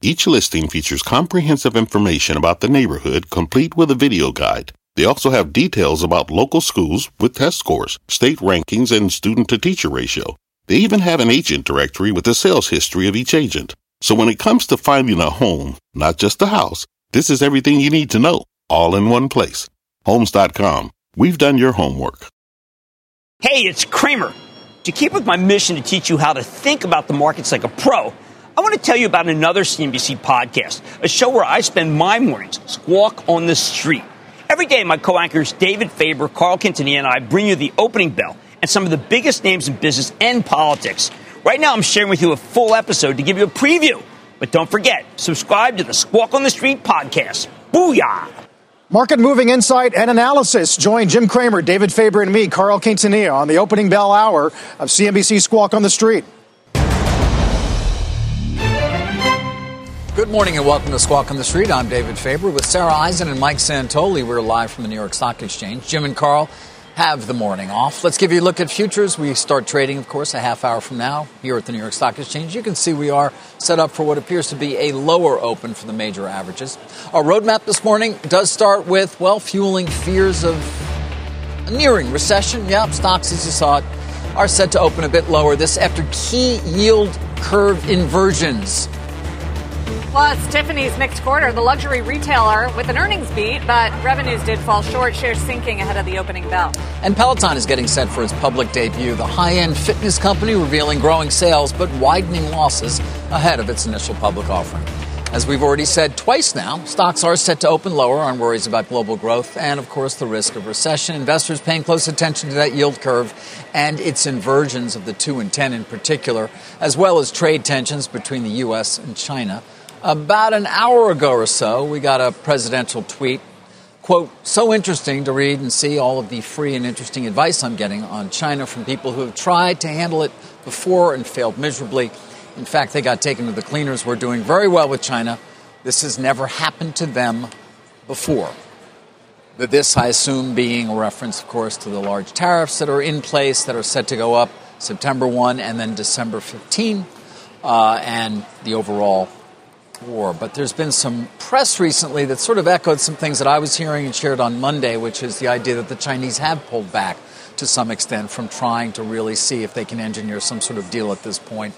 Each listing features comprehensive information about the neighborhood, complete with a video guide. They also have details about local schools with test scores, state rankings, and student to teacher ratio. They even have an agent directory with the sales history of each agent. So when it comes to finding a home, not just a house, this is everything you need to know, all in one place. Homes.com. We've done your homework. Hey, it's Cramer. To keep with my mission to teach you how to think about the markets like a pro, I want to tell you about another CNBC podcast, a show where I spend my mornings squawk on the street. Every day, my co anchors David Faber, Carl Quintanilla, and I bring you the opening bell and some of the biggest names in business and politics. Right now, I'm sharing with you a full episode to give you a preview. But don't forget, subscribe to the Squawk on the Street podcast. Booyah! Market moving insight and analysis. Join Jim Cramer, David Faber, and me, Carl Quintanilla, on the opening bell hour of CNBC Squawk on the Street. Good morning and welcome to Squawk on the Street. I'm David Faber with Sarah Eisen and Mike Santoli. We're live from the New York Stock Exchange. Jim and Carl have the morning off. Let's give you a look at futures. We start trading, of course, a half hour from now here at the New York Stock Exchange. You can see we are set up for what appears to be a lower open for the major averages. Our roadmap this morning does start with, well, fueling fears of a nearing recession. Yep, stocks, as you saw it, are set to open a bit lower. This after key yield curve inversions it's Tiffany's mixed quarter, the luxury retailer with an earnings beat, but revenues did fall short, shares sinking ahead of the opening bell. And Peloton is getting set for its public debut, the high end fitness company revealing growing sales but widening losses ahead of its initial public offering. As we've already said twice now, stocks are set to open lower on worries about global growth and, of course, the risk of recession. Investors paying close attention to that yield curve and its inversions of the 2 and 10 in particular, as well as trade tensions between the U.S. and China. About an hour ago or so, we got a presidential tweet. Quote, so interesting to read and see all of the free and interesting advice I'm getting on China from people who have tried to handle it before and failed miserably. In fact, they got taken to the cleaners. We're doing very well with China. This has never happened to them before. But this, I assume, being a reference, of course, to the large tariffs that are in place that are set to go up September 1 and then December 15, uh, and the overall war. But there's been some press recently that sort of echoed some things that I was hearing and shared on Monday, which is the idea that the Chinese have pulled back to some extent from trying to really see if they can engineer some sort of deal at this point.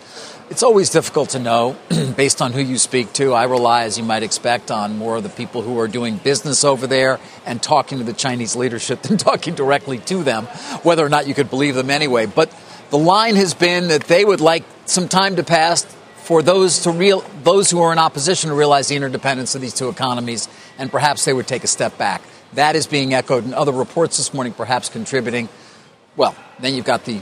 It's always difficult to know based on who you speak to. I rely, as you might expect, on more of the people who are doing business over there and talking to the Chinese leadership than talking directly to them, whether or not you could believe them anyway. But the line has been that they would like some time to pass for those to real those who are in opposition to realize the interdependence of these two economies, and perhaps they would take a step back. That is being echoed in other reports this morning, perhaps contributing. Well, then you've got the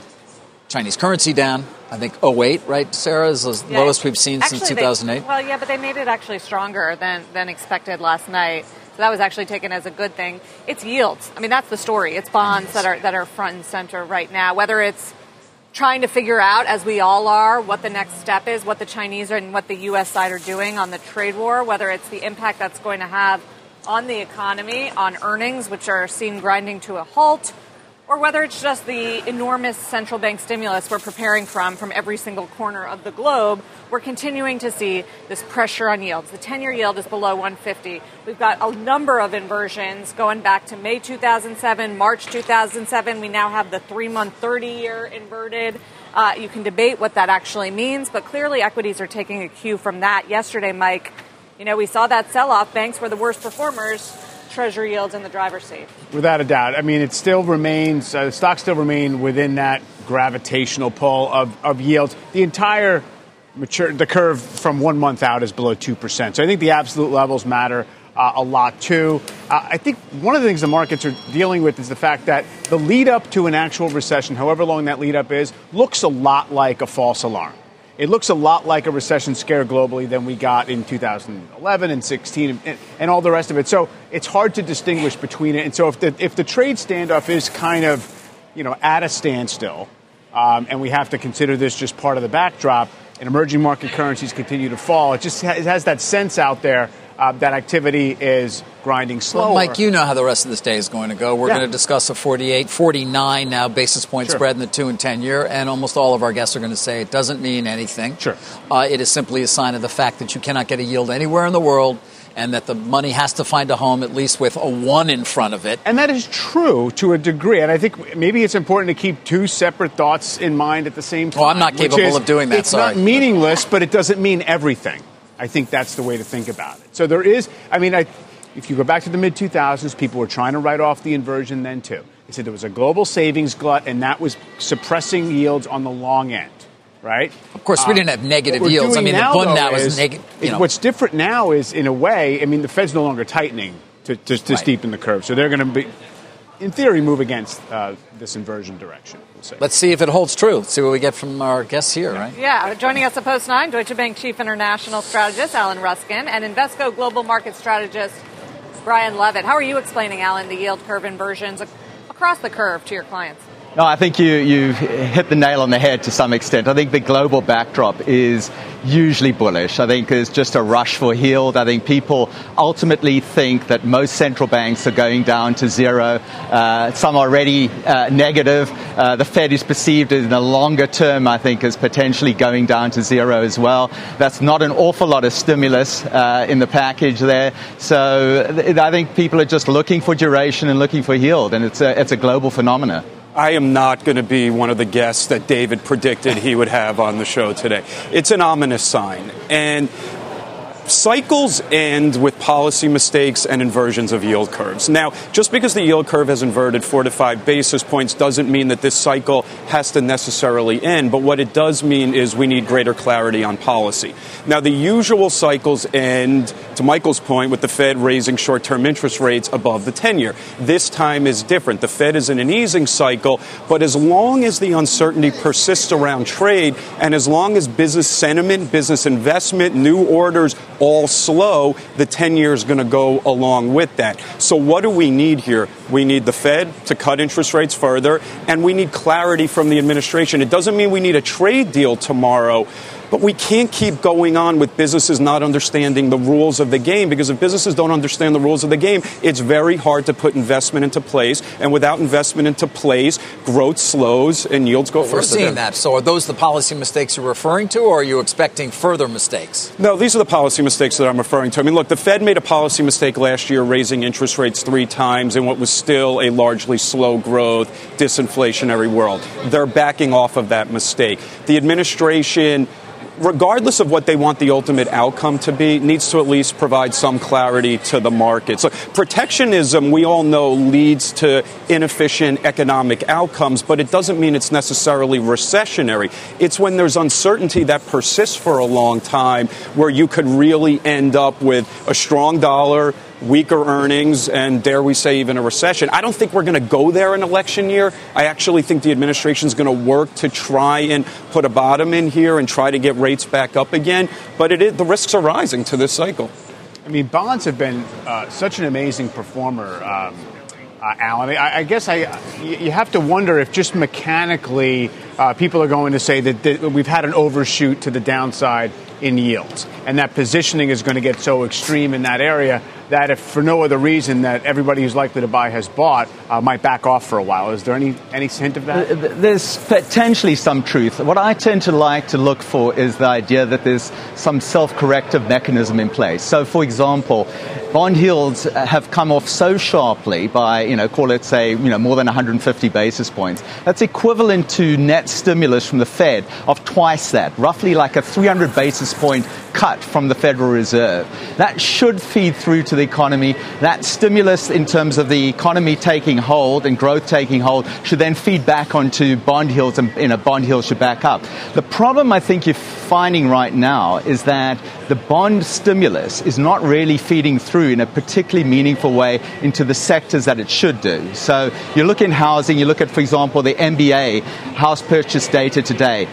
Chinese currency down. I think 08, right, Sarah, is the yeah. lowest we've seen since 2008. They, well, yeah, but they made it actually stronger than, than expected last night. So that was actually taken as a good thing. It's yields. I mean, that's the story. It's bonds that are that are front and center right now. Whether it's trying to figure out, as we all are, what the next step is, what the Chinese and what the U.S. side are doing on the trade war, whether it's the impact that's going to have on the economy, on earnings, which are seen grinding to a halt, or whether it's just the enormous central bank stimulus we're preparing from from every single corner of the globe, we're continuing to see this pressure on yields. The 10 year yield is below 150. We've got a number of inversions going back to May 2007, March 2007. We now have the three month 30 year inverted. Uh, you can debate what that actually means, but clearly equities are taking a cue from that. Yesterday, Mike, you know, we saw that sell off. Banks were the worst performers Treasury yields in the driver's seat. Without a doubt. I mean, it still remains, uh, stocks still remain within that gravitational pull of, of yields. The entire mature, the curve from one month out is below 2%. So I think the absolute levels matter. Uh, a lot too. Uh, I think one of the things the markets are dealing with is the fact that the lead up to an actual recession, however long that lead up is, looks a lot like a false alarm. It looks a lot like a recession scare globally than we got in 2011 and 16 and, and, all the rest of it. So it's hard to distinguish between it. And so if the, if the trade standoff is kind of, you know, at a standstill, um, and we have to consider this just part of the backdrop, and emerging market currencies continue to fall, it just it has that sense out there uh, that activity is grinding slower. Well, Mike, you know how the rest of this day is going to go. We're yeah. going to discuss a 48, 49 now basis point sure. spread in the two and 10 year, and almost all of our guests are going to say it doesn't mean anything. Sure. Uh, it is simply a sign of the fact that you cannot get a yield anywhere in the world and that the money has to find a home at least with a one in front of it. And that is true to a degree. And I think maybe it's important to keep two separate thoughts in mind at the same time. Well, I'm not capable is, of doing that. It's sorry. not meaningless, but it doesn't mean everything. I think that's the way to think about it. So there is, I mean, I, if you go back to the mid 2000s, people were trying to write off the inversion then too. They said there was a global savings glut, and that was suppressing yields on the long end, right? Of course, we uh, didn't have negative yields. I mean, now, the bund now is, is negative. You know. What's different now is, in a way, I mean, the Fed's no longer tightening to, to, to right. steepen the curve, so they're going to be, in theory, move against uh, this inversion direction. Let's see if it holds true. Let's see what we get from our guests here, right? Yeah, joining us at Post 9, Deutsche Bank Chief International Strategist Alan Ruskin and Invesco Global Market Strategist Brian Levitt. How are you explaining, Alan, the yield curve inversions across the curve to your clients? No, I think you, you hit the nail on the head to some extent. I think the global backdrop is usually bullish. I think there's just a rush for yield. I think people ultimately think that most central banks are going down to zero. Uh, some are already uh, negative. Uh, the Fed is perceived in the longer term, I think, as potentially going down to zero as well. That's not an awful lot of stimulus uh, in the package there. So I think people are just looking for duration and looking for yield, and it's a, it's a global phenomenon. I am not going to be one of the guests that David predicted he would have on the show today. It's an ominous sign. And cycles end with policy mistakes and inversions of yield curves. Now, just because the yield curve has inverted four to five basis points doesn't mean that this cycle has to necessarily end, but what it does mean is we need greater clarity on policy. Now, the usual cycles end, to Michael's point, with the Fed raising short term interest rates above the 10 year. This time is different. The Fed is in an easing cycle, but as long as the uncertainty persists around trade and as long as business sentiment, business investment, new orders, all slow, the 10 year is going to go along with that. So, what do we need here? We need the Fed to cut interest rates further, and we need clarity from the administration. It doesn't mean we need a trade deal tomorrow but we can't keep going on with businesses not understanding the rules of the game because if businesses don't understand the rules of the game, it's very hard to put investment into place. And without investment into place, growth slows and yields go well, We're seeing that. So are those the policy mistakes you're referring to, or are you expecting further mistakes? No, these are the policy mistakes that I'm referring to. I mean, look, the Fed made a policy mistake last year, raising interest rates three times in what was still a largely slow growth, disinflationary world. They're backing off of that mistake. The administration regardless of what they want the ultimate outcome to be, needs to at least provide some clarity to the market. So protectionism, we all know, leads to inefficient economic outcomes, but it doesn't mean it's necessarily recessionary. It's when there's uncertainty that persists for a long time where you could really end up with a strong dollar, weaker earnings, and dare we say even a recession. I don't think we're going to go there in election year. I actually think the administration is going to work to try and put a bottom in here and try to get rates back up again. But the risks are rising to this cycle. I mean, bonds have been uh, such an amazing performer. Um, uh, Alan. I, I, guess I, you have to wonder if just mechanically uh, people are going to say that, that, we've had an overshoot to the downside in yields, and that positioning is going to get so extreme in that area that if for no other reason that everybody who's likely to buy has bought uh, might back off for a while. Is there any any hint of that? There's potentially some truth. What I tend to like to look for is the idea that there's some self-corrective mechanism in place. So, for example, bond yields have come off so sharply by you know call it say you know more than 150 basis points. That's equivalent to net stimulus from the Fed of twice that, roughly like a 300 basis point cut from the Federal Reserve. That should feed through to the economy. That stimulus in terms of the economy taking hold and growth taking hold should then feed back onto bond yields and you know, bond yields should back up. The problem I think you're finding right now is that the bond stimulus is not really feeding through in a particularly meaningful way into the sectors that it should do. So you look in housing, you look at, for example, the MBA house purchase data today,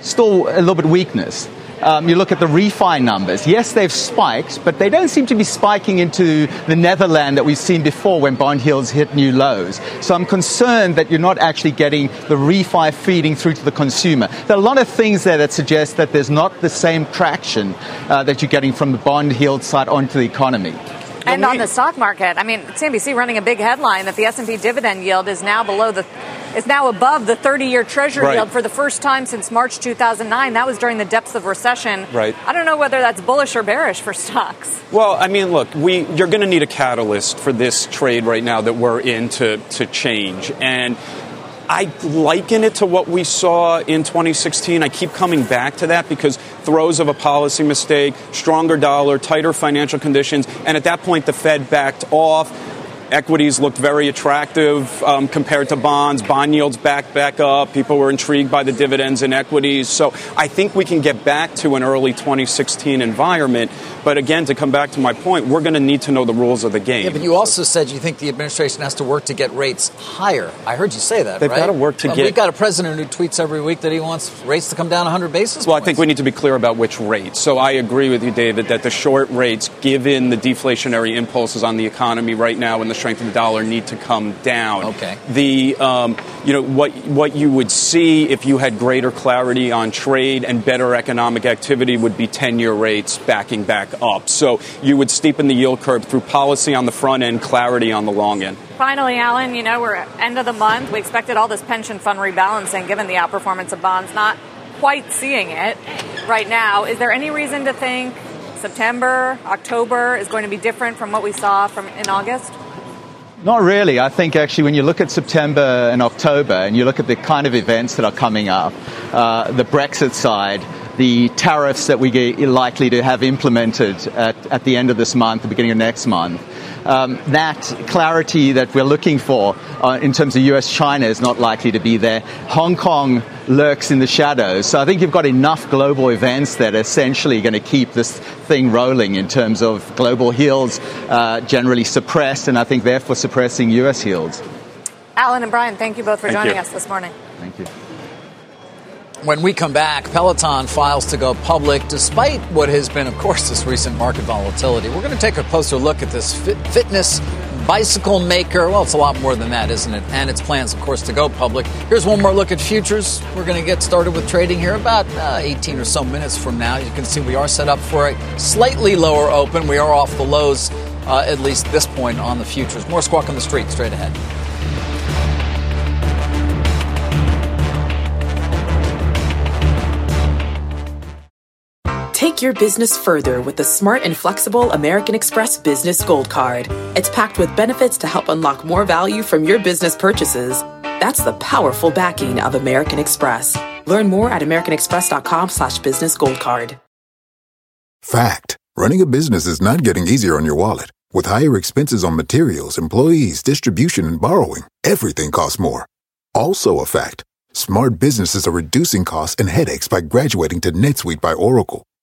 still a little bit weakness. Um, you look at the refi numbers. Yes, they've spiked, but they don't seem to be spiking into the Netherland that we've seen before when bond yields hit new lows. So I'm concerned that you're not actually getting the refi feeding through to the consumer. There are a lot of things there that suggest that there's not the same traction uh, that you're getting from the bond yield side onto the economy. And on the stock market, I mean, CNBC running a big headline that the S&P dividend yield is now below the is now above the 30-year Treasury right. yield for the first time since March 2009. That was during the depths of recession. Right. I don't know whether that's bullish or bearish for stocks. Well, I mean, look, we you're going to need a catalyst for this trade right now that we're in to to change and. I liken it to what we saw in 2016. I keep coming back to that because throes of a policy mistake, stronger dollar, tighter financial conditions, and at that point the Fed backed off Equities looked very attractive um, compared to bonds. Bond yields back back up. People were intrigued by the dividends in equities. So I think we can get back to an early 2016 environment. But again, to come back to my point, we're going to need to know the rules of the game. Yeah, but you also said you think the administration has to work to get rates higher. I heard you say that. They've right? got to work to well, get. We've got a president who tweets every week that he wants rates to come down 100 basis. Well, points. I think we need to be clear about which rates. So I agree with you, David, that the short rates, given the deflationary impulses on the economy right now and the strength of the dollar, need to come down. Okay. The um, you know what what you would see if you had greater clarity on trade and better economic activity would be 10-year rates backing back up. So you would steepen the yield curve through policy on the front end, clarity on the long end. Finally, Alan, you know, we're at end of the month. We expected all this pension fund rebalancing given the outperformance of bonds. Not quite seeing it right now. Is there any reason to think September, October is going to be different from what we saw from in August? Not really. I think actually, when you look at September and October, and you look at the kind of events that are coming up, uh, the Brexit side, the tariffs that we are likely to have implemented at, at the end of this month, the beginning of next month, um, that clarity that we're looking for uh, in terms of US China is not likely to be there. Hong Kong lurks in the shadows. So I think you've got enough global events that are essentially going to keep this thing rolling in terms of global yields uh, generally suppressed, and I think therefore suppressing US yields. Alan and Brian, thank you both for thank joining you. us this morning. Thank you. When we come back, Peloton files to go public despite what has been, of course, this recent market volatility. We're going to take a closer look at this fit- fitness bicycle maker. Well, it's a lot more than that, isn't it? And its plans, of course, to go public. Here's one more look at futures. We're going to get started with trading here about uh, 18 or so minutes from now. You can see we are set up for a slightly lower open. We are off the lows, uh, at least this point on the futures. More squawk on the street straight ahead. Take your business further with the smart and flexible American Express Business Gold Card. It's packed with benefits to help unlock more value from your business purchases. That's the powerful backing of American Express. Learn more at americanexpress.com slash business gold card. Fact. Running a business is not getting easier on your wallet. With higher expenses on materials, employees, distribution, and borrowing, everything costs more. Also a fact. Smart businesses are reducing costs and headaches by graduating to NetSuite by Oracle.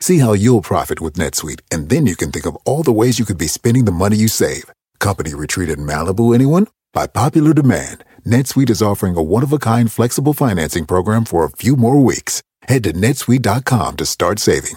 See how you'll profit with NetSuite, and then you can think of all the ways you could be spending the money you save. Company retreat in Malibu, anyone? By popular demand, NetSuite is offering a one-of-a-kind flexible financing program for a few more weeks. Head to netsuite.com to start saving.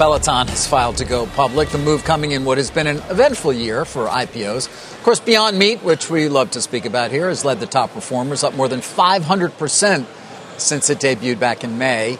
Peloton has filed to go public. The move coming in what has been an eventful year for IPOs. Of course, Beyond Meat, which we love to speak about here, has led the top performers up more than 500% since it debuted back in May.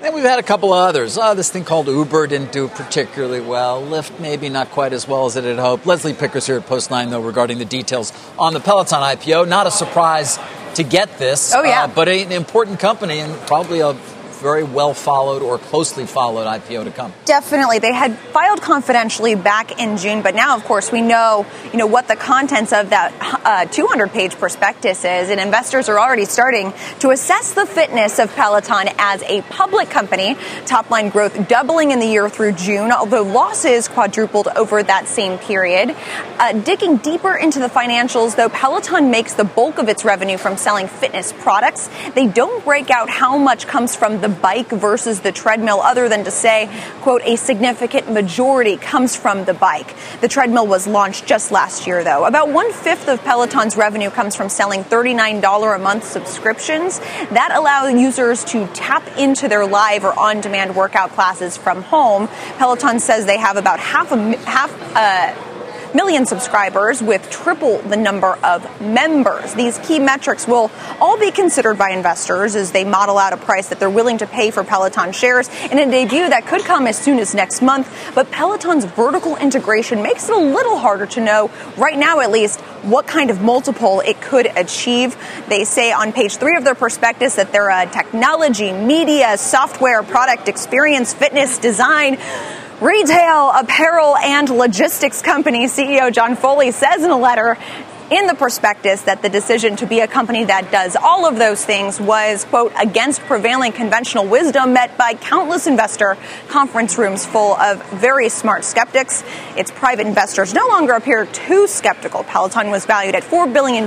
Then we've had a couple of others. Oh, this thing called Uber didn't do particularly well. Lyft maybe not quite as well as it had hoped. Leslie Picker's here at Post 9, though, regarding the details on the Peloton IPO. Not a surprise to get this. Oh, yeah. Uh, but an important company and probably a very well followed or closely followed IPO to come. Definitely. They had filed confidentially back in June, but now, of course, we know, you know what the contents of that uh, 200 page prospectus is, and investors are already starting to assess the fitness of Peloton as a public company. Top line growth doubling in the year through June, although losses quadrupled over that same period. Uh, digging deeper into the financials, though, Peloton makes the bulk of its revenue from selling fitness products. They don't break out how much comes from the bike versus the treadmill, other than to say, quote, a significant majority comes from the bike. The treadmill was launched just last year, though. About one fifth of Peloton's revenue comes from selling $39 a month subscriptions that allow users to tap into their live or on demand workout classes from home. Peloton says they have about half a half. Uh, million subscribers with triple the number of members. These key metrics will all be considered by investors as they model out a price that they're willing to pay for Peloton shares in a debut that could come as soon as next month. But Peloton's vertical integration makes it a little harder to know, right now at least, what kind of multiple it could achieve. They say on page three of their prospectus that they're a technology, media, software, product experience, fitness, design, Retail, apparel, and logistics company CEO John Foley says in a letter in the prospectus that the decision to be a company that does all of those things was, quote, against prevailing conventional wisdom met by countless investor conference rooms full of very smart skeptics. Its private investors no longer appear too skeptical. Peloton was valued at $4 billion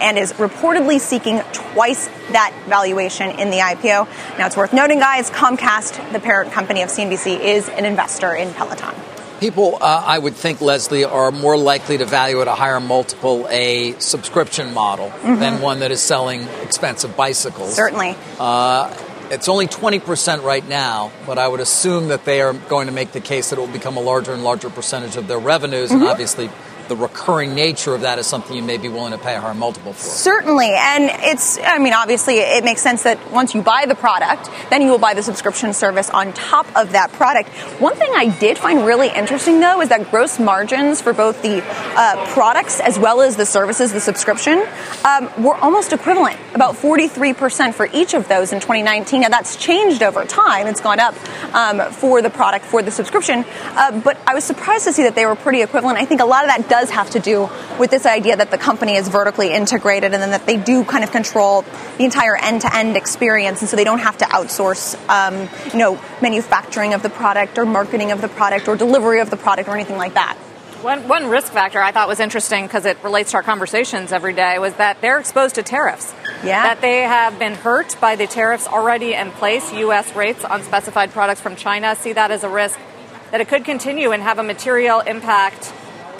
and is reportedly seeking twice that valuation in the IPO. Now, it's worth noting, guys, Comcast, the parent company of CNBC, is an investor in Peloton people, uh, I would think, Leslie, are more likely to value at a higher multiple a subscription model mm-hmm. than one that is selling expensive bicycles. Certainly. Uh, it's only 20% right now, but I would assume that they are going to make the case that it will become a larger and larger percentage of their revenues, mm-hmm. and obviously the recurring nature of that is something you may be willing to pay a higher multiple for. Certainly. And it's, I mean, obviously, it makes sense that once you buy the product, then you will buy the subscription service on top of that product. One thing I did find really interesting, though, is that gross margins for both the uh, products as well as the services, the subscription, um, were almost equivalent, about 43% for each of those in 2019. Now, that's changed over time. It's gone up um, for the product, for the subscription. Uh, but I was surprised to see that they were pretty equivalent. I think a lot of that does does have to do with this idea that the company is vertically integrated and then that they do kind of control the entire end-to-end experience, and so they don't have to outsource, um, you know, manufacturing of the product or marketing of the product or delivery of the product or anything like that. One, one risk factor I thought was interesting because it relates to our conversations every day was that they're exposed to tariffs. Yeah. That they have been hurt by the tariffs already in place, U.S. rates on specified products from China. See that as a risk that it could continue and have a material impact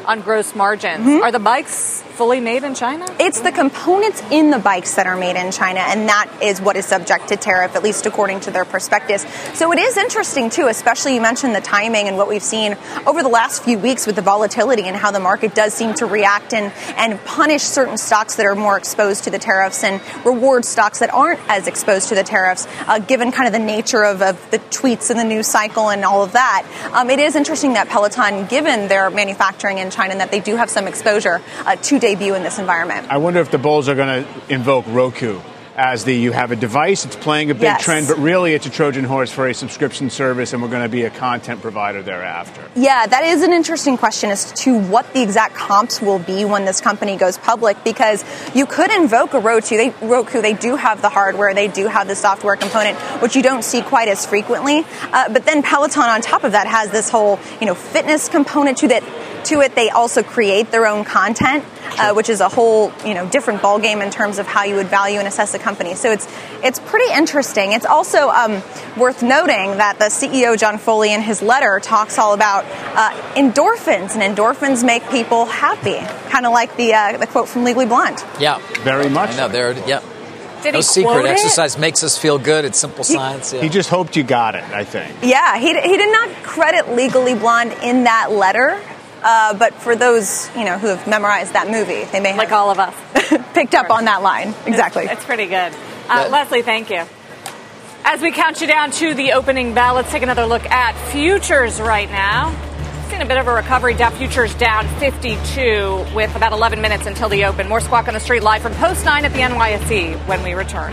on gross margins. Mm-hmm. Are the bikes fully made in China? It's the components in the bikes that are made in China, and that is what is subject to tariff, at least according to their prospectus. So it is interesting, too, especially you mentioned the timing and what we've seen over the last few weeks with the volatility and how the market does seem to react and, and punish certain stocks that are more exposed to the tariffs and reward stocks that aren't as exposed to the tariffs, uh, given kind of the nature of, of, the tweets and the news cycle and all of that. Um, it is interesting that Peloton, given their manufacturing in China, and that they do have some exposure uh, to debut in this environment. I wonder if the Bulls are going to invoke Roku as the you have a device, it's playing a big yes. trend, but really it's a Trojan horse for a subscription service, and we're going to be a content provider thereafter. Yeah, that is an interesting question as to what the exact comps will be when this company goes public, because you could invoke a Roku. They, Roku, they do have the hardware, they do have the software component, which you don't see quite as frequently. Uh, but then Peloton, on top of that, has this whole you know fitness component to that to it, they also create their own content, uh, which is a whole you know different ballgame in terms of how you would value and assess a company. So it's it's pretty interesting. It's also um, worth noting that the CEO John Foley in his letter talks all about uh, endorphins, and endorphins make people happy, kind of like the uh, the quote from Legally Blonde. Yeah, very much. No, there. Yeah. Did no he secret. quote it? Exercise makes us feel good. It's simple He, science. Yeah. he just hoped you got it, I think. Yeah, he, he did not credit Legally Blonde in that letter. Uh, but for those, you know, who have memorized that movie, they may have Like all of us. picked up on that line. Exactly. It's pretty good. Uh, Leslie, thank you. As we count you down to the opening bell, let's take another look at futures right now. Seen a bit of a recovery. Dow futures down 52 with about 11 minutes until the open. More Squawk on the Street live from Post 9 at the NYSE when we return.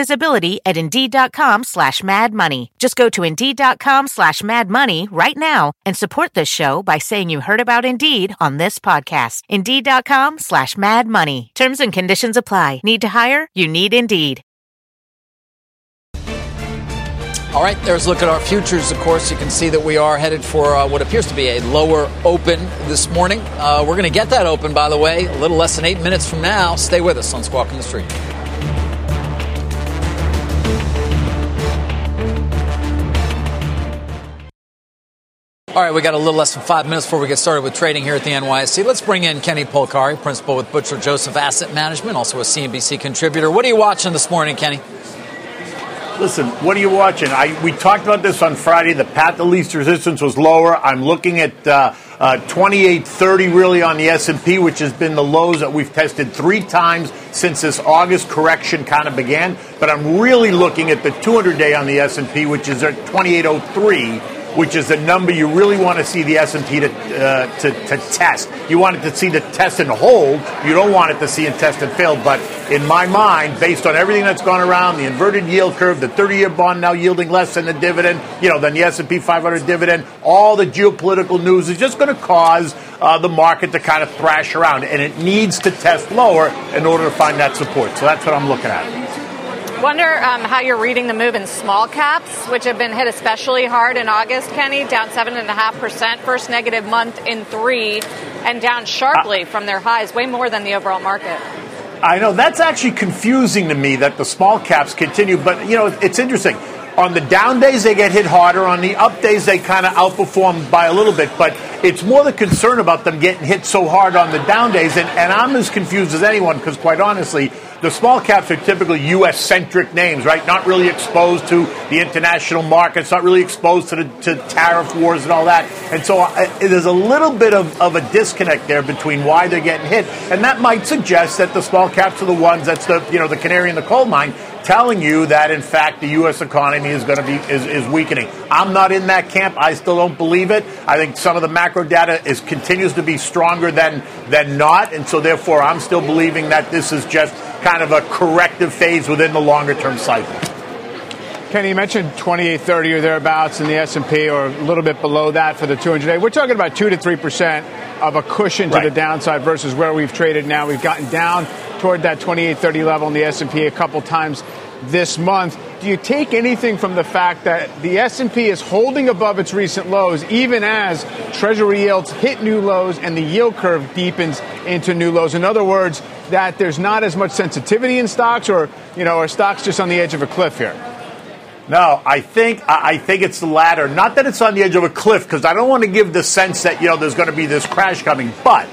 visibility at Indeed.com slash Mad Money. Just go to Indeed.com slash Mad Money right now and support this show by saying you heard about Indeed on this podcast. Indeed.com slash Mad Money. Terms and conditions apply. Need to hire? You need Indeed. All right, there's a look at our futures. Of course, you can see that we are headed for uh, what appears to be a lower open this morning. Uh, we're going to get that open, by the way, a little less than eight minutes from now. Stay with us on Squawk on the Street. All right, we got a little less than five minutes before we get started with trading here at the NYSE. Let's bring in Kenny Polcari, principal with Butcher Joseph Asset Management, also a CNBC contributor. What are you watching this morning, Kenny? Listen, what are you watching? I, we talked about this on Friday. The path of least resistance was lower. I'm looking at uh, uh, 2830 really on the S&P, which has been the lows that we've tested three times since this August correction kind of began. But I'm really looking at the 200-day on the S&P, which is at 2803 which is the number you really want to see the S&P to, uh, to, to test. You want it to see the test and hold. You don't want it to see and test and fail. But in my mind, based on everything that's gone around, the inverted yield curve, the 30-year bond now yielding less than the dividend, you know, than the S&P 500 dividend, all the geopolitical news is just going to cause uh, the market to kind of thrash around, and it needs to test lower in order to find that support. So that's what I'm looking at. Wonder um, how you're reading the move in small caps, which have been hit especially hard in August, Kenny, down 7.5%, first negative month in three, and down sharply from their highs, way more than the overall market. I know that's actually confusing to me that the small caps continue, but you know it's interesting. On the down days, they get hit harder. On the up days, they kind of outperform by a little bit. But it's more the concern about them getting hit so hard on the down days. And, and I'm as confused as anyone because, quite honestly, the small caps are typically U.S. centric names, right? Not really exposed to the international markets, not really exposed to the to tariff wars and all that. And so uh, there's a little bit of, of a disconnect there between why they're getting hit, and that might suggest that the small caps are the ones that's the you know the canary in the coal mine telling you that in fact the U.S. economy is going to be is, is weakening. I'm not in that camp. I still don't believe it. I think some of the macro data is continues to be stronger than than not, and so therefore I'm still believing that this is just kind of a corrective phase within the longer term cycle. Kenny, you mentioned 2830 or thereabouts in the S&P or a little bit below that for the 200-day. We're talking about 2 to 3% of a cushion to Right. the downside versus where we've traded now. We've gotten down toward that 2830 level in the S&P a couple times this month. Do you take anything from the fact that the S&P is holding above its recent lows even as treasury yields hit new lows and the yield curve deepens into new lows? In other words, that there's not as much sensitivity in stocks or, you know, are stocks just on the edge of a cliff here? No, I think I think it's the latter. Not that it's on the edge of a cliff, because I don't want to give the sense that you know there's going to be this crash coming, but.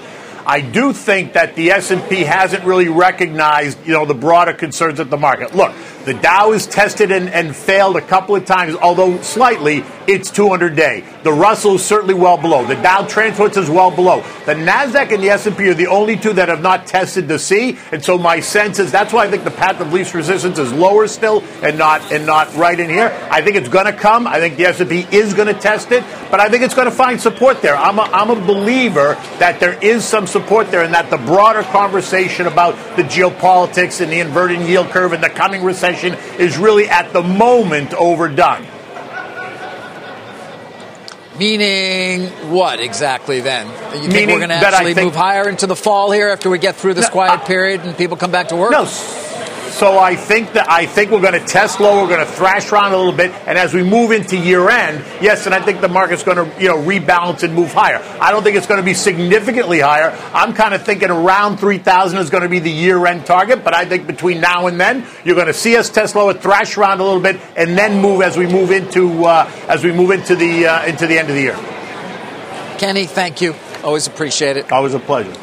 I do think that the S&P hasn't really recognized, you know, the broader concerns of the market. Look, the Dow is tested and, and failed a couple of times, although slightly. It's 200 day. The Russell is certainly well below. The Dow Transports is well below. The Nasdaq and the S&P are the only two that have not tested the C. And so my sense is that's why I think the path of least resistance is lower still and not and not right in here. I think it's going to come. I think the S&P is going to test it, but I think it's going to find support there. I'm a, I'm a believer that there is some support there, and that the broader conversation about the geopolitics and the inverted yield curve and the coming recession is really at the moment overdone. Meaning what exactly then? You think Meaning we're going to actually think- move higher into the fall here after we get through this No, quiet I- period and people come back to work? No. So I think that I think we're going to test low. We're going to thrash around a little bit, and as we move into year end, yes, and I think the market's going to you know rebalance and move higher. I don't think it's going to be significantly higher. I'm kind of thinking around 3,000 is going to be the year end target, but I think between now and then you're going to see us test lower, thrash around a little bit, and then move as we move into uh, as we move into the uh, into the end of the year. Kenny, thank you. Always appreciate it. Always a pleasure.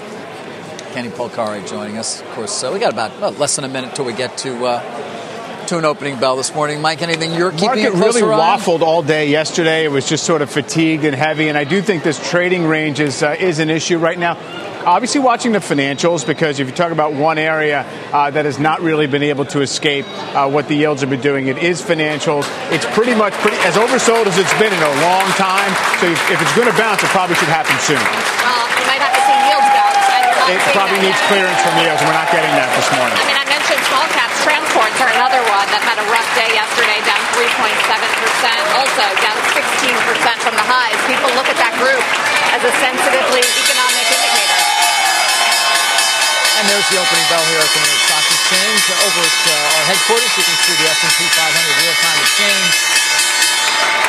Kenny Polcari joining us. Of course, so we got about well, less than a minute till we get to uh, to an opening bell this morning. Mike, anything you're keeping Market really eye on? waffled all day yesterday. It was just sort of fatigued and heavy, and I do think this trading range is uh, is an issue right now. Obviously, watching the financials because if you talk about one area uh, that has not really been able to escape uh, what the yields have been doing, it is financials. It's pretty much pretty as oversold as it's been in a long time. So if, if it's going to bounce, it probably should happen soon. Well, you might have to see yields bounce. and you're not It probably needs clearance from yields, and we're not getting that this morning. I mean, I mentioned small caps. Transports are another one that had a rough day yesterday, down 3.7%. Also down 16% from the highs. People look at that group as a sensitively economic indicator. And there's the opening bell here at the New York Stock Exchange. Over at uh, our headquarters, you can see the S&P 500 real-time exchange.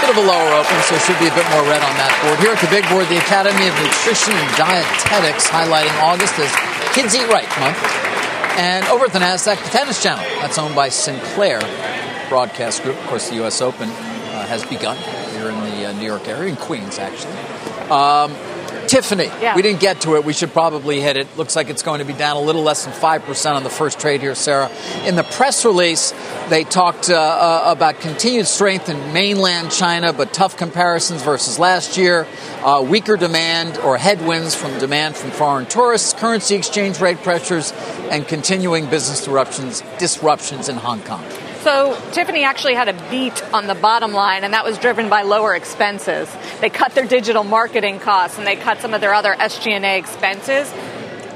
Bit of a lower open, so it should be a bit more red on that board. Here at the big board, the Academy of Nutrition and Dietetics highlighting August as Kids Eat Right Month. And over at the NASDAQ, the Tennis Channel. That's owned by Sinclair Broadcast Group. Of course, the U.S. Open uh, has begun here in the uh, New York area, in Queens, actually. Um, Tiffany, we didn't get to it. We should probably hit it. Looks like it's going to be down a little less than 5% on the first trade here, Sarah. In the press release, they talked uh, uh, about continued strength in mainland China, but tough comparisons versus last year, uh, weaker demand or headwinds from demand from foreign tourists, currency exchange rate pressures, and continuing business disruptions, disruptions in Hong Kong. So Tiffany actually had a beat on the bottom line, and that was driven by lower expenses. They cut their digital marketing costs and they cut some of their other SG&A expenses.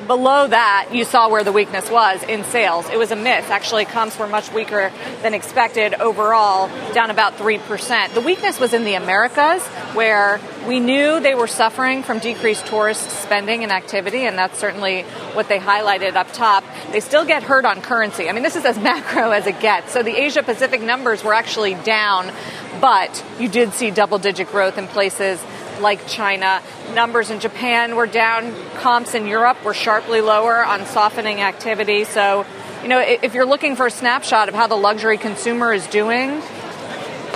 Below that, you saw where the weakness was in sales. It was a miss. Actually, comps were much weaker than expected overall, down about 3%. The weakness was in the Americas, where we knew they were suffering from decreased tourist spending and activity, and that's certainly what they highlighted up top. They still get hurt on currency. I mean, this is as macro as it gets. So the Asia Pacific numbers were actually down, but you did see double digit growth in places like China. Numbers in Japan were down. Comps in Europe were sharply lower on softening activity. So, you know, if you're looking for a snapshot of how the luxury consumer is doing,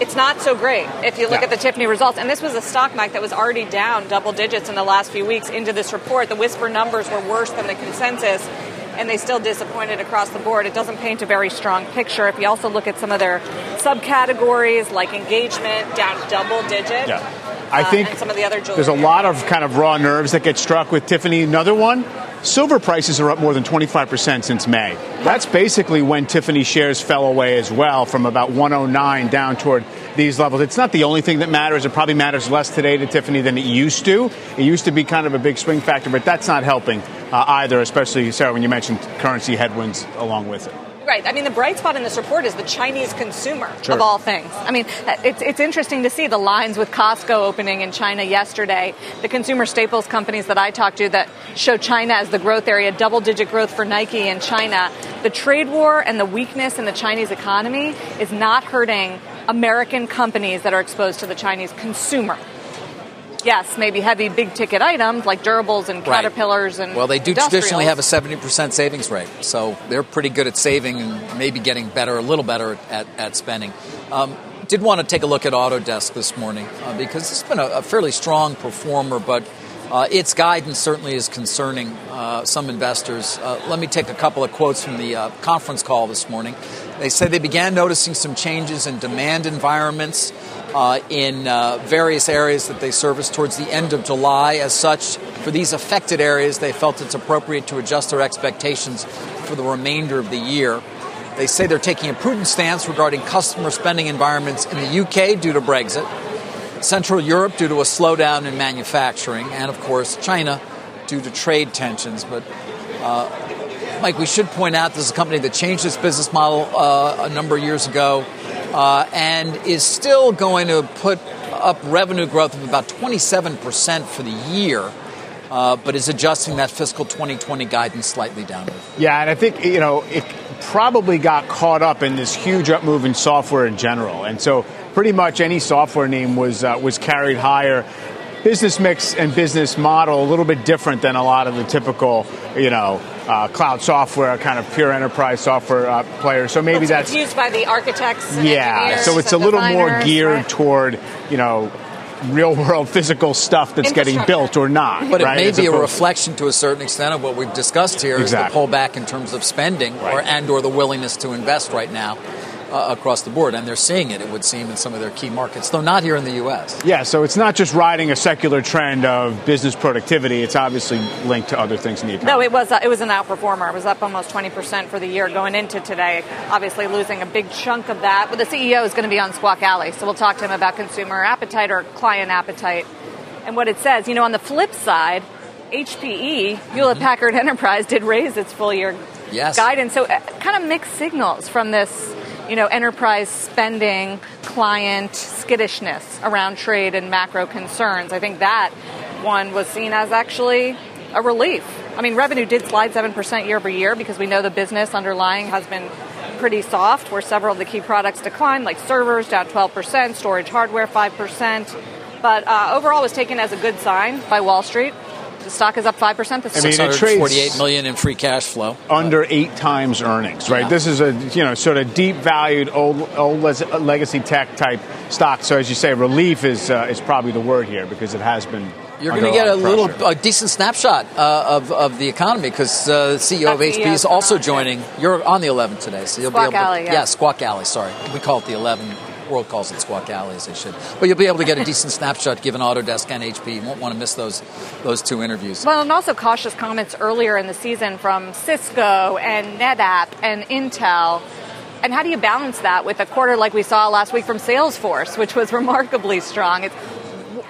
it's not so great if you look Yeah. at the Tiffany results. And this was a stock market that was already down double digits in the last few weeks into this report. The whisper numbers were worse than the consensus. And they still disappointed across the board. It doesn't paint a very strong picture. If you also look at some of their subcategories, like engagement, down double digit. Yeah. I uh, think and some of the other jewelry. There's a lot of kind of raw nerves that get struck with Tiffany. Another one, silver prices are up more than 25% since May. That's basically when Tiffany shares fell away as well from about 109 down toward these levels. It's not the only thing that matters. It probably matters less today to Tiffany than it used to. It used to be kind of a big swing factor, but that's not helping uh, either, especially, Sarah, when you mentioned currency headwinds along with it. Right. I mean, the bright spot in this report is the Chinese consumer, Sure. of all things. I mean, it's, it's interesting to see the lines with Costco opening in China yesterday. The consumer staples companies that I talked to that show China as the growth area, double digit growth for Nike in China. The trade war and the weakness in the Chinese economy is not hurting American companies that are exposed to the Chinese consumer. Yes, maybe heavy big ticket items like durables and Right. caterpillars and Well, they do traditionally have a 70% savings rate, so they're pretty good at saving and maybe getting better, a little better at, at spending. Um, did want to take a look at Autodesk this morning uh, because it's been a, a, fairly strong performer, but uh, its guidance certainly is concerning uh, some investors. Uh, let me take a couple of quotes from the uh, conference call this morning. They say they began noticing some changes in demand environments uh, in various areas that they service towards the end of July. As such, for these affected areas, they felt it's appropriate to adjust their expectations for the remainder of the year. They say they're taking a prudent stance regarding customer spending environments in the UK due to Brexit, Central Europe due to a slowdown in manufacturing, and of course, China due to trade tensions. But uh, Mike, we should point out this is a company that changed its business model uh, a number of years ago uh, and is still going to put up revenue growth of about 27% for the year. Uh, but is adjusting that fiscal 2020 guidance slightly downward. Yeah, and I think, you know, it, probably got caught up in this huge up move in software in general. And so pretty much any software name was, uh, was carried higher. Business mix and business model a little bit different than a lot of the typical, you know, uh, cloud software, kind of pure enterprise software uh, players. So maybe that's used by the architects. yeah, so it's a little more geared right? toward you know real world physical stuff that's getting built or not. But right? it may As be a opposed- reflection to a certain extent of what we've discussed here Exactly. is the pullback in terms of spending or and or the willingness to invest right now uh, across the board. And they're seeing it, it would seem, in some of their key markets, though not here in the U.S. Yeah, so it's not just riding a secular trend of business productivity. It's obviously linked to other things in the economy. No, it was uh, it was an outperformer. It was up almost 20% for the year going into today. Obviously losing a big chunk of that. But the CEO is going to be on Squawk Alley, so we'll talk to him about consumer appetite or client appetite and what it says. You know, on the flip side, HPE, Hewlett Packard Enterprise, did raise its full year Yes. guidance. So uh, kind of mixed signals from this, you know, enterprise spending, client skittishness around trade and macro concerns. I think that one was seen as actually a relief. I mean, revenue did slide 7% year over year because we know the business underlying has been pretty soft, where several of the key products declined, like servers down 12%, storage hardware 5%. But uh, overall, was taken as a good sign by Wall Street. The stock is up 5% this I mean, it Six trades- hundred forty-eight million in free cash flow. under eight times earnings, right? Yeah. This is a you know sort of deep valued old old legacy tech type stock. So as you say, relief is uh, is probably the word here because it has been. You're going to get a lot of little a decent snapshot uh, of, of the economy because uh, the CEO of HP is also joining. You're on the 11 today, so you'll Squawk be able to. Alley, yeah. Squawk Alley. Sorry, we call it the 11. World calls it Squawk Alley, as they should. But you'll be able to get a decent snapshot given Autodesk and HP. You won't want to miss those those two interviews. Well, and also cautious comments earlier in the season from Cisco and NetApp and Intel. And how do you balance that with a quarter like we saw last week from Salesforce, which was remarkably strong? It's,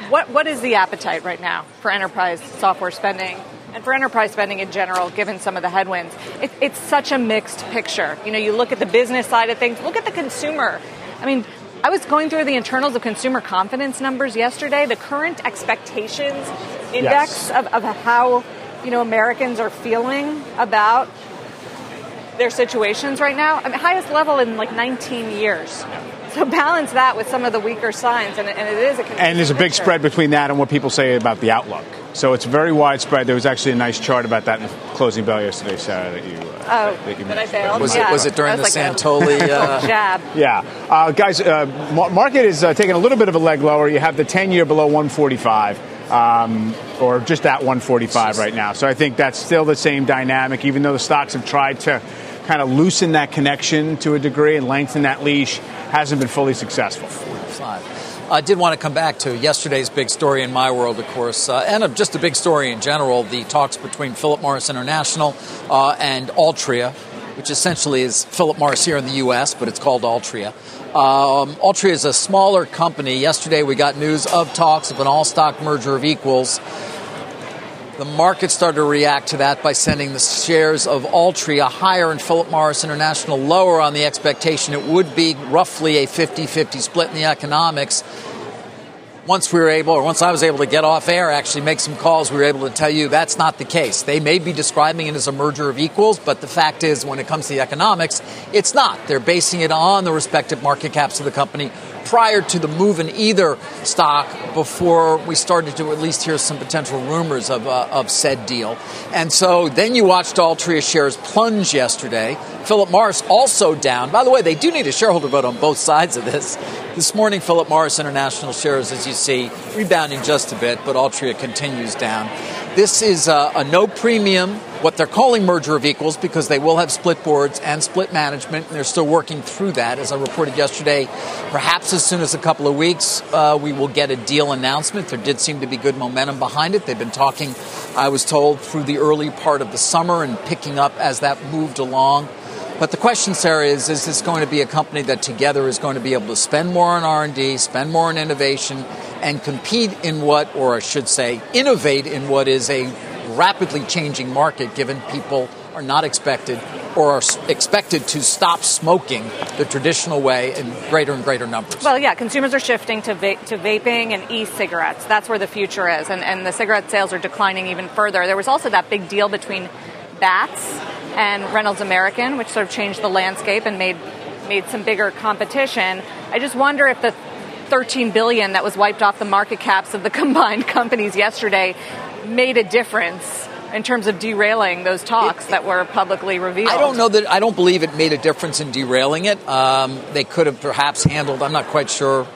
what, what is the appetite right now for enterprise software spending and for enterprise spending in general, given some of the headwinds? It, it's such a mixed picture. You know, you look at the business side of things, look at the consumer. I mean, I was going through the internals of consumer confidence numbers yesterday. The current expectations index Yes. of, of how you know Americans are feeling about their situations right now. I mean, highest level in like 19 years. So balance that with some of the weaker signs, and, and it is a and there's a big picture. spread between that and what people say about the outlook. So it's very widespread. There was actually a nice chart about that in the closing bell yesterday, Sarah, that you. Uh, Oh, that you that I mentioned. Was yeah. it was it during That the was like a Santoli? Uh, jab. Yeah, uh, guys, uh, mar- market is uh, taking a little bit of a leg lower. You have the 10 year below 145, um, or just at 145 right now. So I think that's still the same dynamic, even though the stocks have tried to kind of loosen that connection to a degree and lengthen that leash, hasn't been fully successful. I did want to come back to yesterday's big story in my world, of course, uh, and just a big story in general the talks between Philip Morris International uh, and Altria, which essentially is Philip Morris here in the U.S., but it's called Altria. Um, Altria is a smaller company. Yesterday we got news of talks of an all stock merger of equals. The market started to react to that by sending the shares of Altria higher and Philip Morris International lower on the expectation it would be roughly a 50 50 split in the economics. Once we were able, or once I was able to get off air, actually make some calls, we were able to tell you that's not the case. They may be describing it as a merger of equals, but the fact is, when it comes to the economics, it's not. They're basing it on the respective market caps of the company prior to the move in either stock before we started to at least hear some potential rumors of, uh, of said deal. And so then you watched Altria shares plunge yesterday Philip Morris also down. By the way, they do need a shareholder vote on both sides of this. This morning, Philip Morris International shares, as you see, rebounding just a bit, but Altria continues down. This is a, a no premium, what they're calling merger of equals, because they will have split boards and split management, and they're still working through that. As I reported yesterday, perhaps as soon as a couple of weeks, uh, we will get a deal announcement. There did seem to be good momentum behind it. They've been talking, I was told, through the early part of the summer and picking up as that moved along. But the question, Sarah, is: Is this going to be a company that together is going to be able to spend more on R and D, spend more on innovation, and compete in what, or I should say, innovate in what is a rapidly changing market? Given people are not expected or are expected to stop smoking the traditional way in greater and greater numbers. Well, yeah, consumers are shifting to, va- to vaping and e-cigarettes. That's where the future is, and, and the cigarette sales are declining even further. There was also that big deal between Bats and Reynolds American, which sort of changed the landscape and made made some bigger competition. I just wonder if the 13 billion that was wiped off the market caps of the combined companies yesterday made a difference in terms of derailing those talks it, that were publicly revealed. I don't know that I don't believe it made a difference in derailing it. Um, they could have perhaps handled. I'm not quite sure.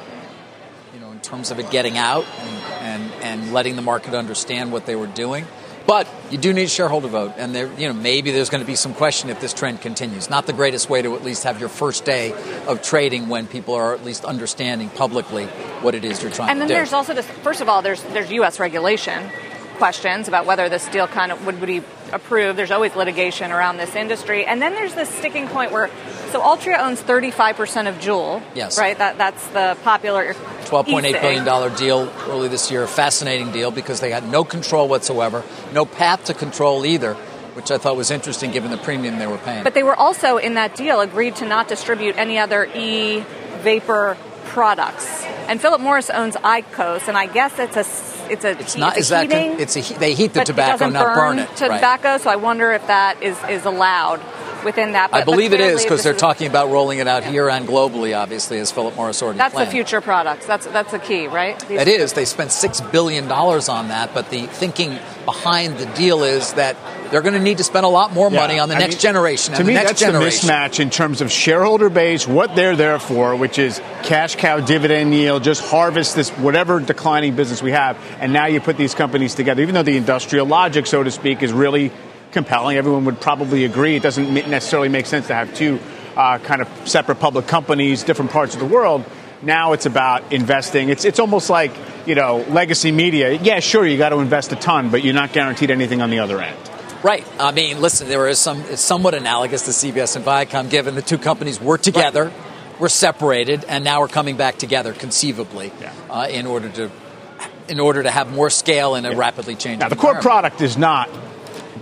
You know, in terms of it getting out and, and, and letting the market understand what they were doing. But you do need a shareholder vote, and there, you know, maybe there's going to be some question if this trend continues. Not the greatest way to at least have your first day of trading when people are at least understanding publicly what it is you're trying and to do. And then there's also this. First of all, there's there's U.S. regulation questions about whether this deal kind of would be approved. There's always litigation around this industry, and then there's this sticking point where so Altria owns 35% of Juul. Yes. Right. That that's the popular $12.8 billion deal early this year. A fascinating deal because they had no control whatsoever, no path to control either, which I thought was interesting given the premium they were paying. But they were also in that deal agreed to not distribute any other e vapor products. And Philip Morris owns IQOS, and I guess it's a it's a it's not it's a heating, it's a they heat the tobacco, not burn, burn it. Tobacco, right. so I wonder if that is is allowed within that. But, I believe it is because they're talking about rolling it out yeah. here and globally, obviously, as Philip Morris already That's planned. the future products. That's that's the key, right? These it is. They spent six billion dollars on that, but the thinking behind the deal is that they're going to need to spend a lot more money yeah. on the I next mean, generation. To me, that's generation. the mismatch in terms of shareholder base, what they're there for, which is cash cow dividend yield, just harvest this whatever declining business we have, and now you put these companies together. Even though the industrial logic, so to speak, is really compelling, everyone would probably agree. It doesn't necessarily make sense to have two uh, kind of separate public companies, different parts of the world. Now it's about investing. It's it's almost like you know legacy media. Yeah, sure, you got to invest a ton, but you're not guaranteed anything on the other end. Right. I mean, listen, there is some. Somewhat analogous to CBS and Viacom, given the two companies were together, right. were separated, and now we're coming back together, conceivably, yeah. uh, in order to in order to have more scale in a yeah. rapidly changing. Now, the core product is not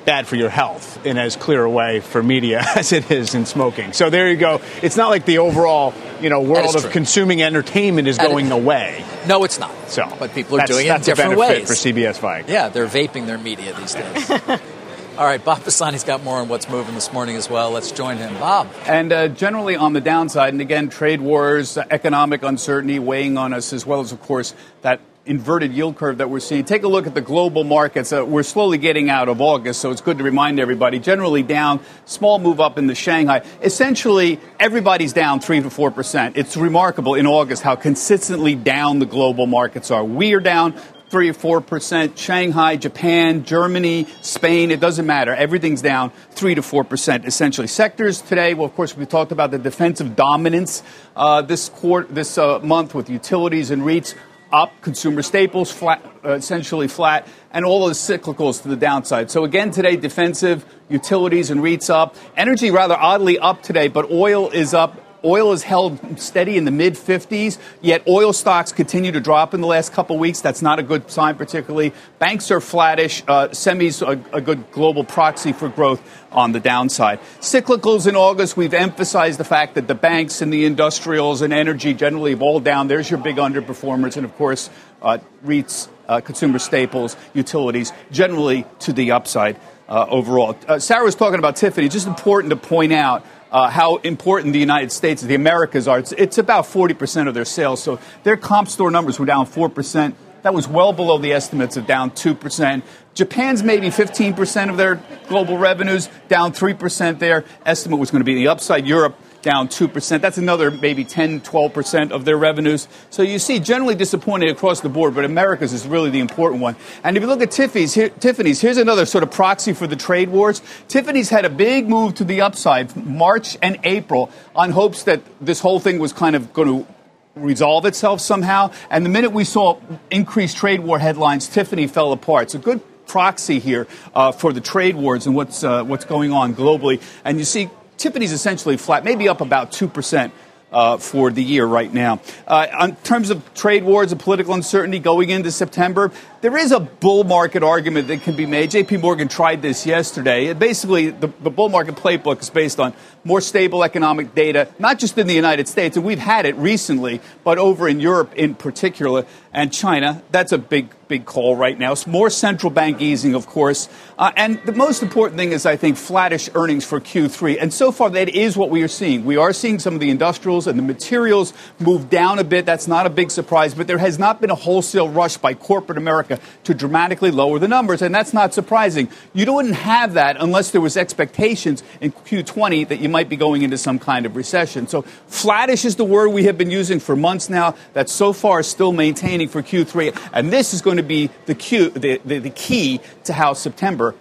bad for your health in as clear a way for media as it is in smoking. So there you go. It's not like the overall you know world of true. consuming entertainment is that going is, away. No, it's not. So, but people are doing it in different ways for CBS Viacom. Yeah, they're vaping their media these days. All right, Bob Pisani's got more on what's moving this morning as well. Let's join him. Bob. And uh, generally on the downside, and again, trade wars, uh, economic uncertainty weighing on us, as well as, of course, that inverted yield curve that we're seeing. Take a look at the global markets. Uh, we're slowly getting out of August, so it's good to remind everybody. Generally down, small move up in the Shanghai. Essentially, everybody's down 3 to 4%. It's remarkable in August how consistently down the global markets are. We are down three or four percent. Shanghai, Japan, Germany, Spain, it doesn't matter. Everything's down three to four percent essentially. Sectors today, well, of course, we talked about the defensive dominance uh, this quarter, this uh, month with utilities and REITs up, consumer staples flat, uh, essentially flat, and all the cyclicals to the downside. So again, today, defensive, utilities and REITs up. Energy rather oddly up today, but oil is up Oil is held steady in the mid 50s, yet oil stocks continue to drop in the last couple weeks. That's not a good sign, particularly. Banks are flattish. Uh, semis a, a good global proxy for growth on the downside. Cyclicals in August, we've emphasized the fact that the banks and the industrials and energy generally have all down. There's your big underperformers, and of course, uh, REITs, uh, consumer staples, utilities, generally to the upside. Uh, overall. Uh, Sarah was talking about Tiffany. It's just important to point out uh, how important the United States, the Americas are. It's, it's about 40% of their sales. So their comp store numbers were down 4% That was well below the estimates of down 2%. Japan's maybe 15% of their global revenues, down 3% there. Estimate was going to be in the upside. Europe down 2%. That's another maybe 10, 12% of their revenues. So you see generally disappointed across the board, but America's is really the important one. And if you look at Tiffany's, here, Tiffany's, here's another sort of proxy for the trade wars. Tiffany's had a big move to the upside March and April on hopes that this whole thing was kind of going to resolve itself somehow. And the minute we saw increased trade war headlines, Tiffany fell apart. It's a good proxy here uh, for the trade wars and what's uh, what's going on globally. And you see Tiffany's essentially flat, maybe up about 2%. Uh, for the year right now. Uh, in terms of trade wars and political uncertainty going into September, there is a bull market argument that can be made. JP Morgan tried this yesterday. Basically, the, the bull market playbook is based on more stable economic data, not just in the United States, and we've had it recently, but over in Europe in particular and China. That's a big, big call right now. It's more central bank easing, of course. Uh, and the most important thing is, I think, flattish earnings for Q3. And so far, that is what we are seeing. We are seeing some of the industrials and the materials move down a bit. That's not a big surprise, but there has not been a wholesale rush by corporate America to dramatically lower the numbers. And that's not surprising. You wouldn't have that unless there was expectations in Q20 that you might be going into some kind of recession. So flattish is the word we have been using for months now. That so far is still maintaining for Q3. And this is going to be the, Q, the, the, the key to how September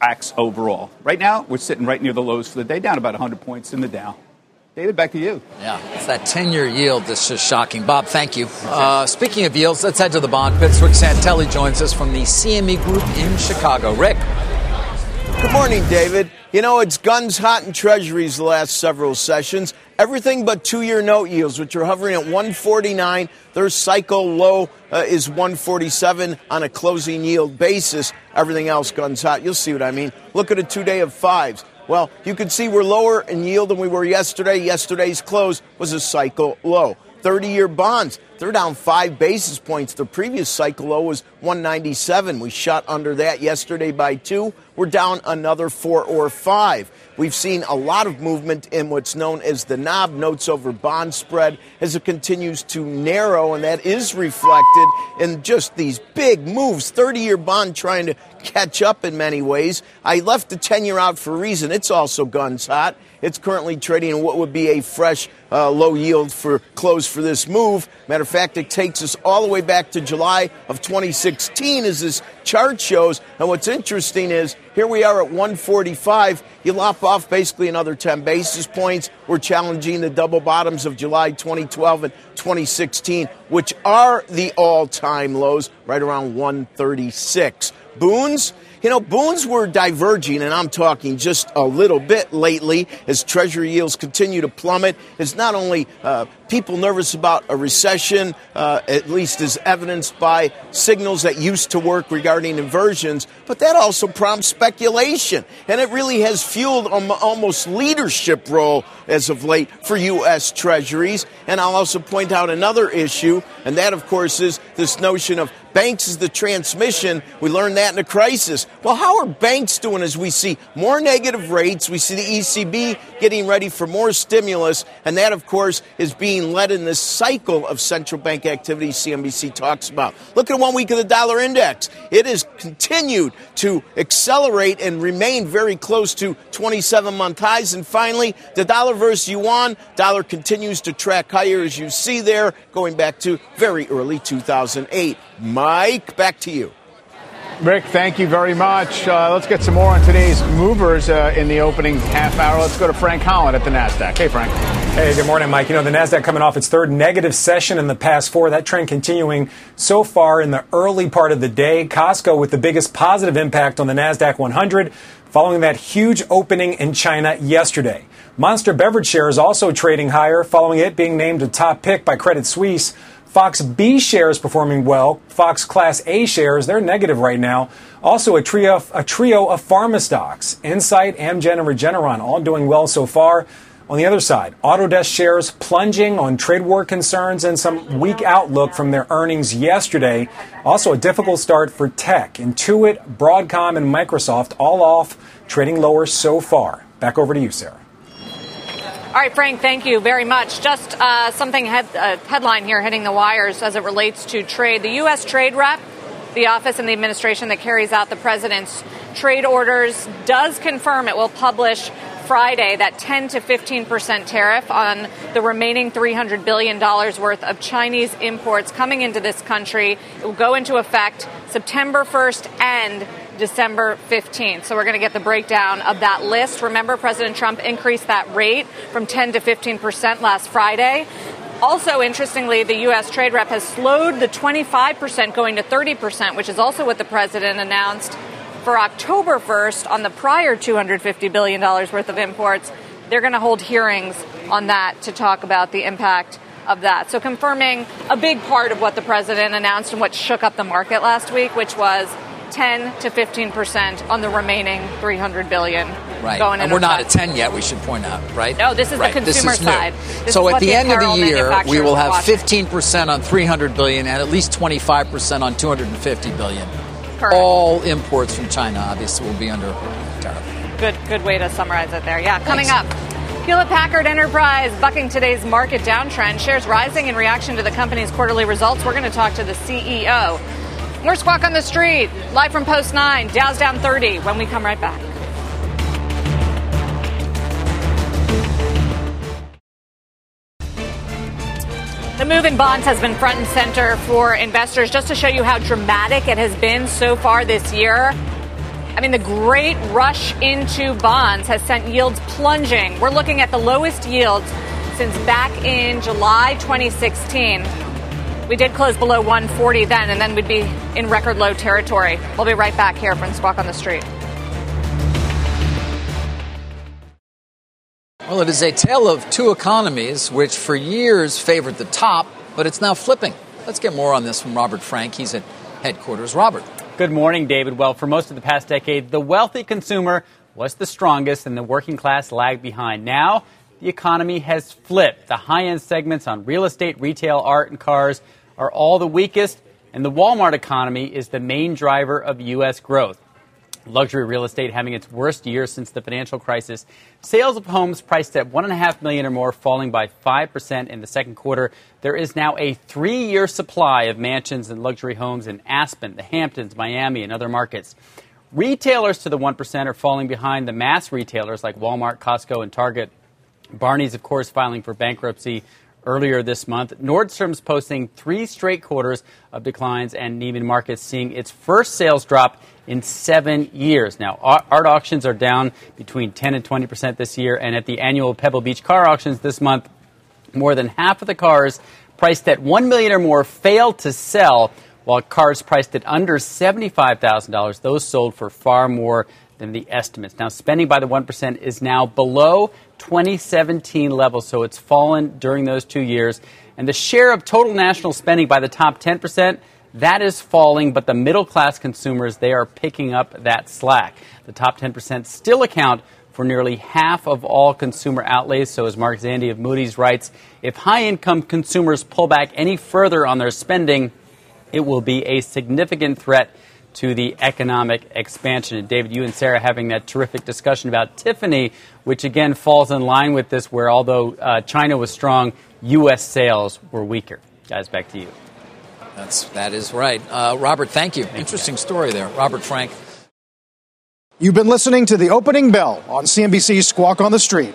acts overall. Right now, we're sitting right near the lows for the day, down about 100 points in the Dow. David, back to you. Yeah, it's that 10 year yield that's just shocking. Bob, thank you. Uh, speaking of yields, let's head to the bond. Rick Santelli joins us from the CME Group in Chicago. Rick. Good morning, David. You know, it's guns hot in treasuries the last several sessions. Everything but two year note yields, which are hovering at 149. Their cycle low uh, is 147 on a closing yield basis. Everything else guns hot. You'll see what I mean. Look at a two day of fives. Well, you can see we're lower in yield than we were yesterday. Yesterday's close was a cycle low. 30 year bonds, they're down five basis points. The previous cycle low was 197. We shot under that yesterday by two. We're down another four or five. We've seen a lot of movement in what's known as the NOB notes over bond spread as it continues to narrow, and that is reflected in just these big moves. 30 year bond trying to catch up in many ways. I left the 10 year out for a reason. It's also guns hot. It's currently trading in what would be a fresh uh, low yield for close for this move. Matter of fact, it takes us all the way back to July of 2016 as this chart shows. And what's interesting is here we are at 145. You lop off basically another 10 basis points. We're challenging the double bottoms of July 2012 and 2016, which are the all time lows, right around 136. Bunds, you know, bunds were diverging, and I'm talking just a little bit lately as Treasury yields continue to plummet. It's not only uh, people nervous about a recession, uh, at least as evidenced by signals that used to work regarding inversions, but that also prompts speculation. And it really has fueled an almost leadership role as of late for U.S. Treasuries. And I'll also point out another issue, and that, of course, is this notion of banks is the transmission. We learned that in a crisis. Well, how are banks doing as we see more negative rates? We see the ECB getting ready for more stimulus, and that, of course, is being led in this cycle of central bank activity CNBC talks about. Look at one week of the dollar index. It has continued to accelerate and remain very close to 27 month highs. And finally, the dollar versus yuan, dollar continues to track higher, as you see there, going back to very early 2008. Mike, back to you. Rick, thank you very much. Uh, let's get some more on today's movers uh, in the opening half hour. Let's go to Frank Holland at the NASDAQ. Hey, Frank. Hey, good morning, Mike. You know, the NASDAQ coming off its third negative session in the past four. That trend continuing so far in the early part of the day. Costco with the biggest positive impact on the NASDAQ 100 following that huge opening in China yesterday. Monster Beverage shares also trading higher following it being named a top pick by Credit Suisse. Fox B shares performing well. Fox Class A shares, they're negative right now. Also, a trio, a trio of pharma stocks, Incyte, Amgen, and Regeneron, all doing well so far. On the other side, Autodesk shares plunging on trade war concerns and some weak outlook from their earnings yesterday. Also, a difficult start for tech. Intuit, Broadcom, and Microsoft all off, trading lower so far. Back over to you, Sarah. All right, Frank, thank you very much. Just uh, something head, uh, headline here hitting the wires as it relates to trade. The U.S. trade rep, the office and the administration that carries out the president's trade orders, does confirm it will publish Friday that 10 to 15 percent tariff on the remaining 300 billion dollars worth of Chinese imports coming into this country. It will go into effect September 1st and December 15th. So we're going to get the breakdown of that list. Remember, President Trump increased that rate from 10 to 15 percent last Friday. Also, interestingly, the U.S. trade rep has slowed the 25% going to 30%, which is also what the president announced for October 1st on the prior $250 billion worth of imports. They're going to hold hearings on that to talk about the impact of that. So, confirming a big part of what the president announced and what shook up the market last week, which was 10 to 15 percent on the remaining 300 billion. Right, going and we're not at 10 yet. We should point out, right? No, this is the consumer is side. This so at the, the end of the year, we will have 15 percent on 300 billion and at least 25 percent on 250 billion. Correct. All imports from China, obviously, will be under tariff. Good, good way to summarize it there. Yeah, coming up. Hewlett Packard Enterprise bucking today's market downtrend. Shares rising in reaction to the company's quarterly results. We're going to talk to the CEO. More Squawk on the Street, live from Post 9. Dow's down 30 when we come right back. The move in bonds has been front and center for investors just to show you how dramatic it has been so far this year. I mean, the great rush into bonds has sent yields plunging. We're looking at the lowest yields since back in July 2016. We did close below 140 then, and then we'd be in record low territory. We'll be right back here from Squawk on the Street. Well, it is a tale of two economies, which for years favored the top, but it's now flipping. Let's get more on this from Robert Frank. He's at headquarters. Robert. Good morning, David. Well, for most of the past decade, the wealthy consumer was the strongest and the working class lagged behind. Now, the economy has flipped. The high end segments on real estate, retail, art, and cars are all the weakest, and the Walmart economy is the main driver of U.S. growth. Luxury real estate having its worst year since the financial crisis. Sales of homes priced at one and a half million or more falling by five percent in the second quarter. There is now a three-year supply of mansions and luxury homes in Aspen, the Hamptons, Miami, and other markets. Retailers to the one percent are falling behind the mass retailers like Walmart, Costco, and Target. Barneys, of course, filing for bankruptcy earlier this month. Nordstrom's posting three straight quarters of declines, and Neiman Marcus seeing its first sales drop in seven years. Now, art auctions are down between 10 and 20 percent this year, and at the annual Pebble Beach car auctions this month, more than half of the cars priced at one million or more failed to sell, while cars priced at under seventy-five thousand dollars, those sold for far more than the estimates. Now, spending by the one percent is now below 2017 levels, so it's fallen during those two years. And the share of total national spending by the top 10 percent that is falling, but the middle class consumers, they are picking up that slack. The top 10% still account for nearly half of all consumer outlays. So, as Mark Zandi of Moody's writes, if high income consumers pull back any further on their spending, it will be a significant threat to the economic expansion. And David, you and Sarah having that terrific discussion about Tiffany, which again falls in line with this, where although uh, China was strong, U.S. sales were weaker. Guys, back to you. That's that is right. Uh, Robert, thank you. Interesting story there. Robert Frank. You've been listening to the opening bell on CNBC's Squawk on the Street.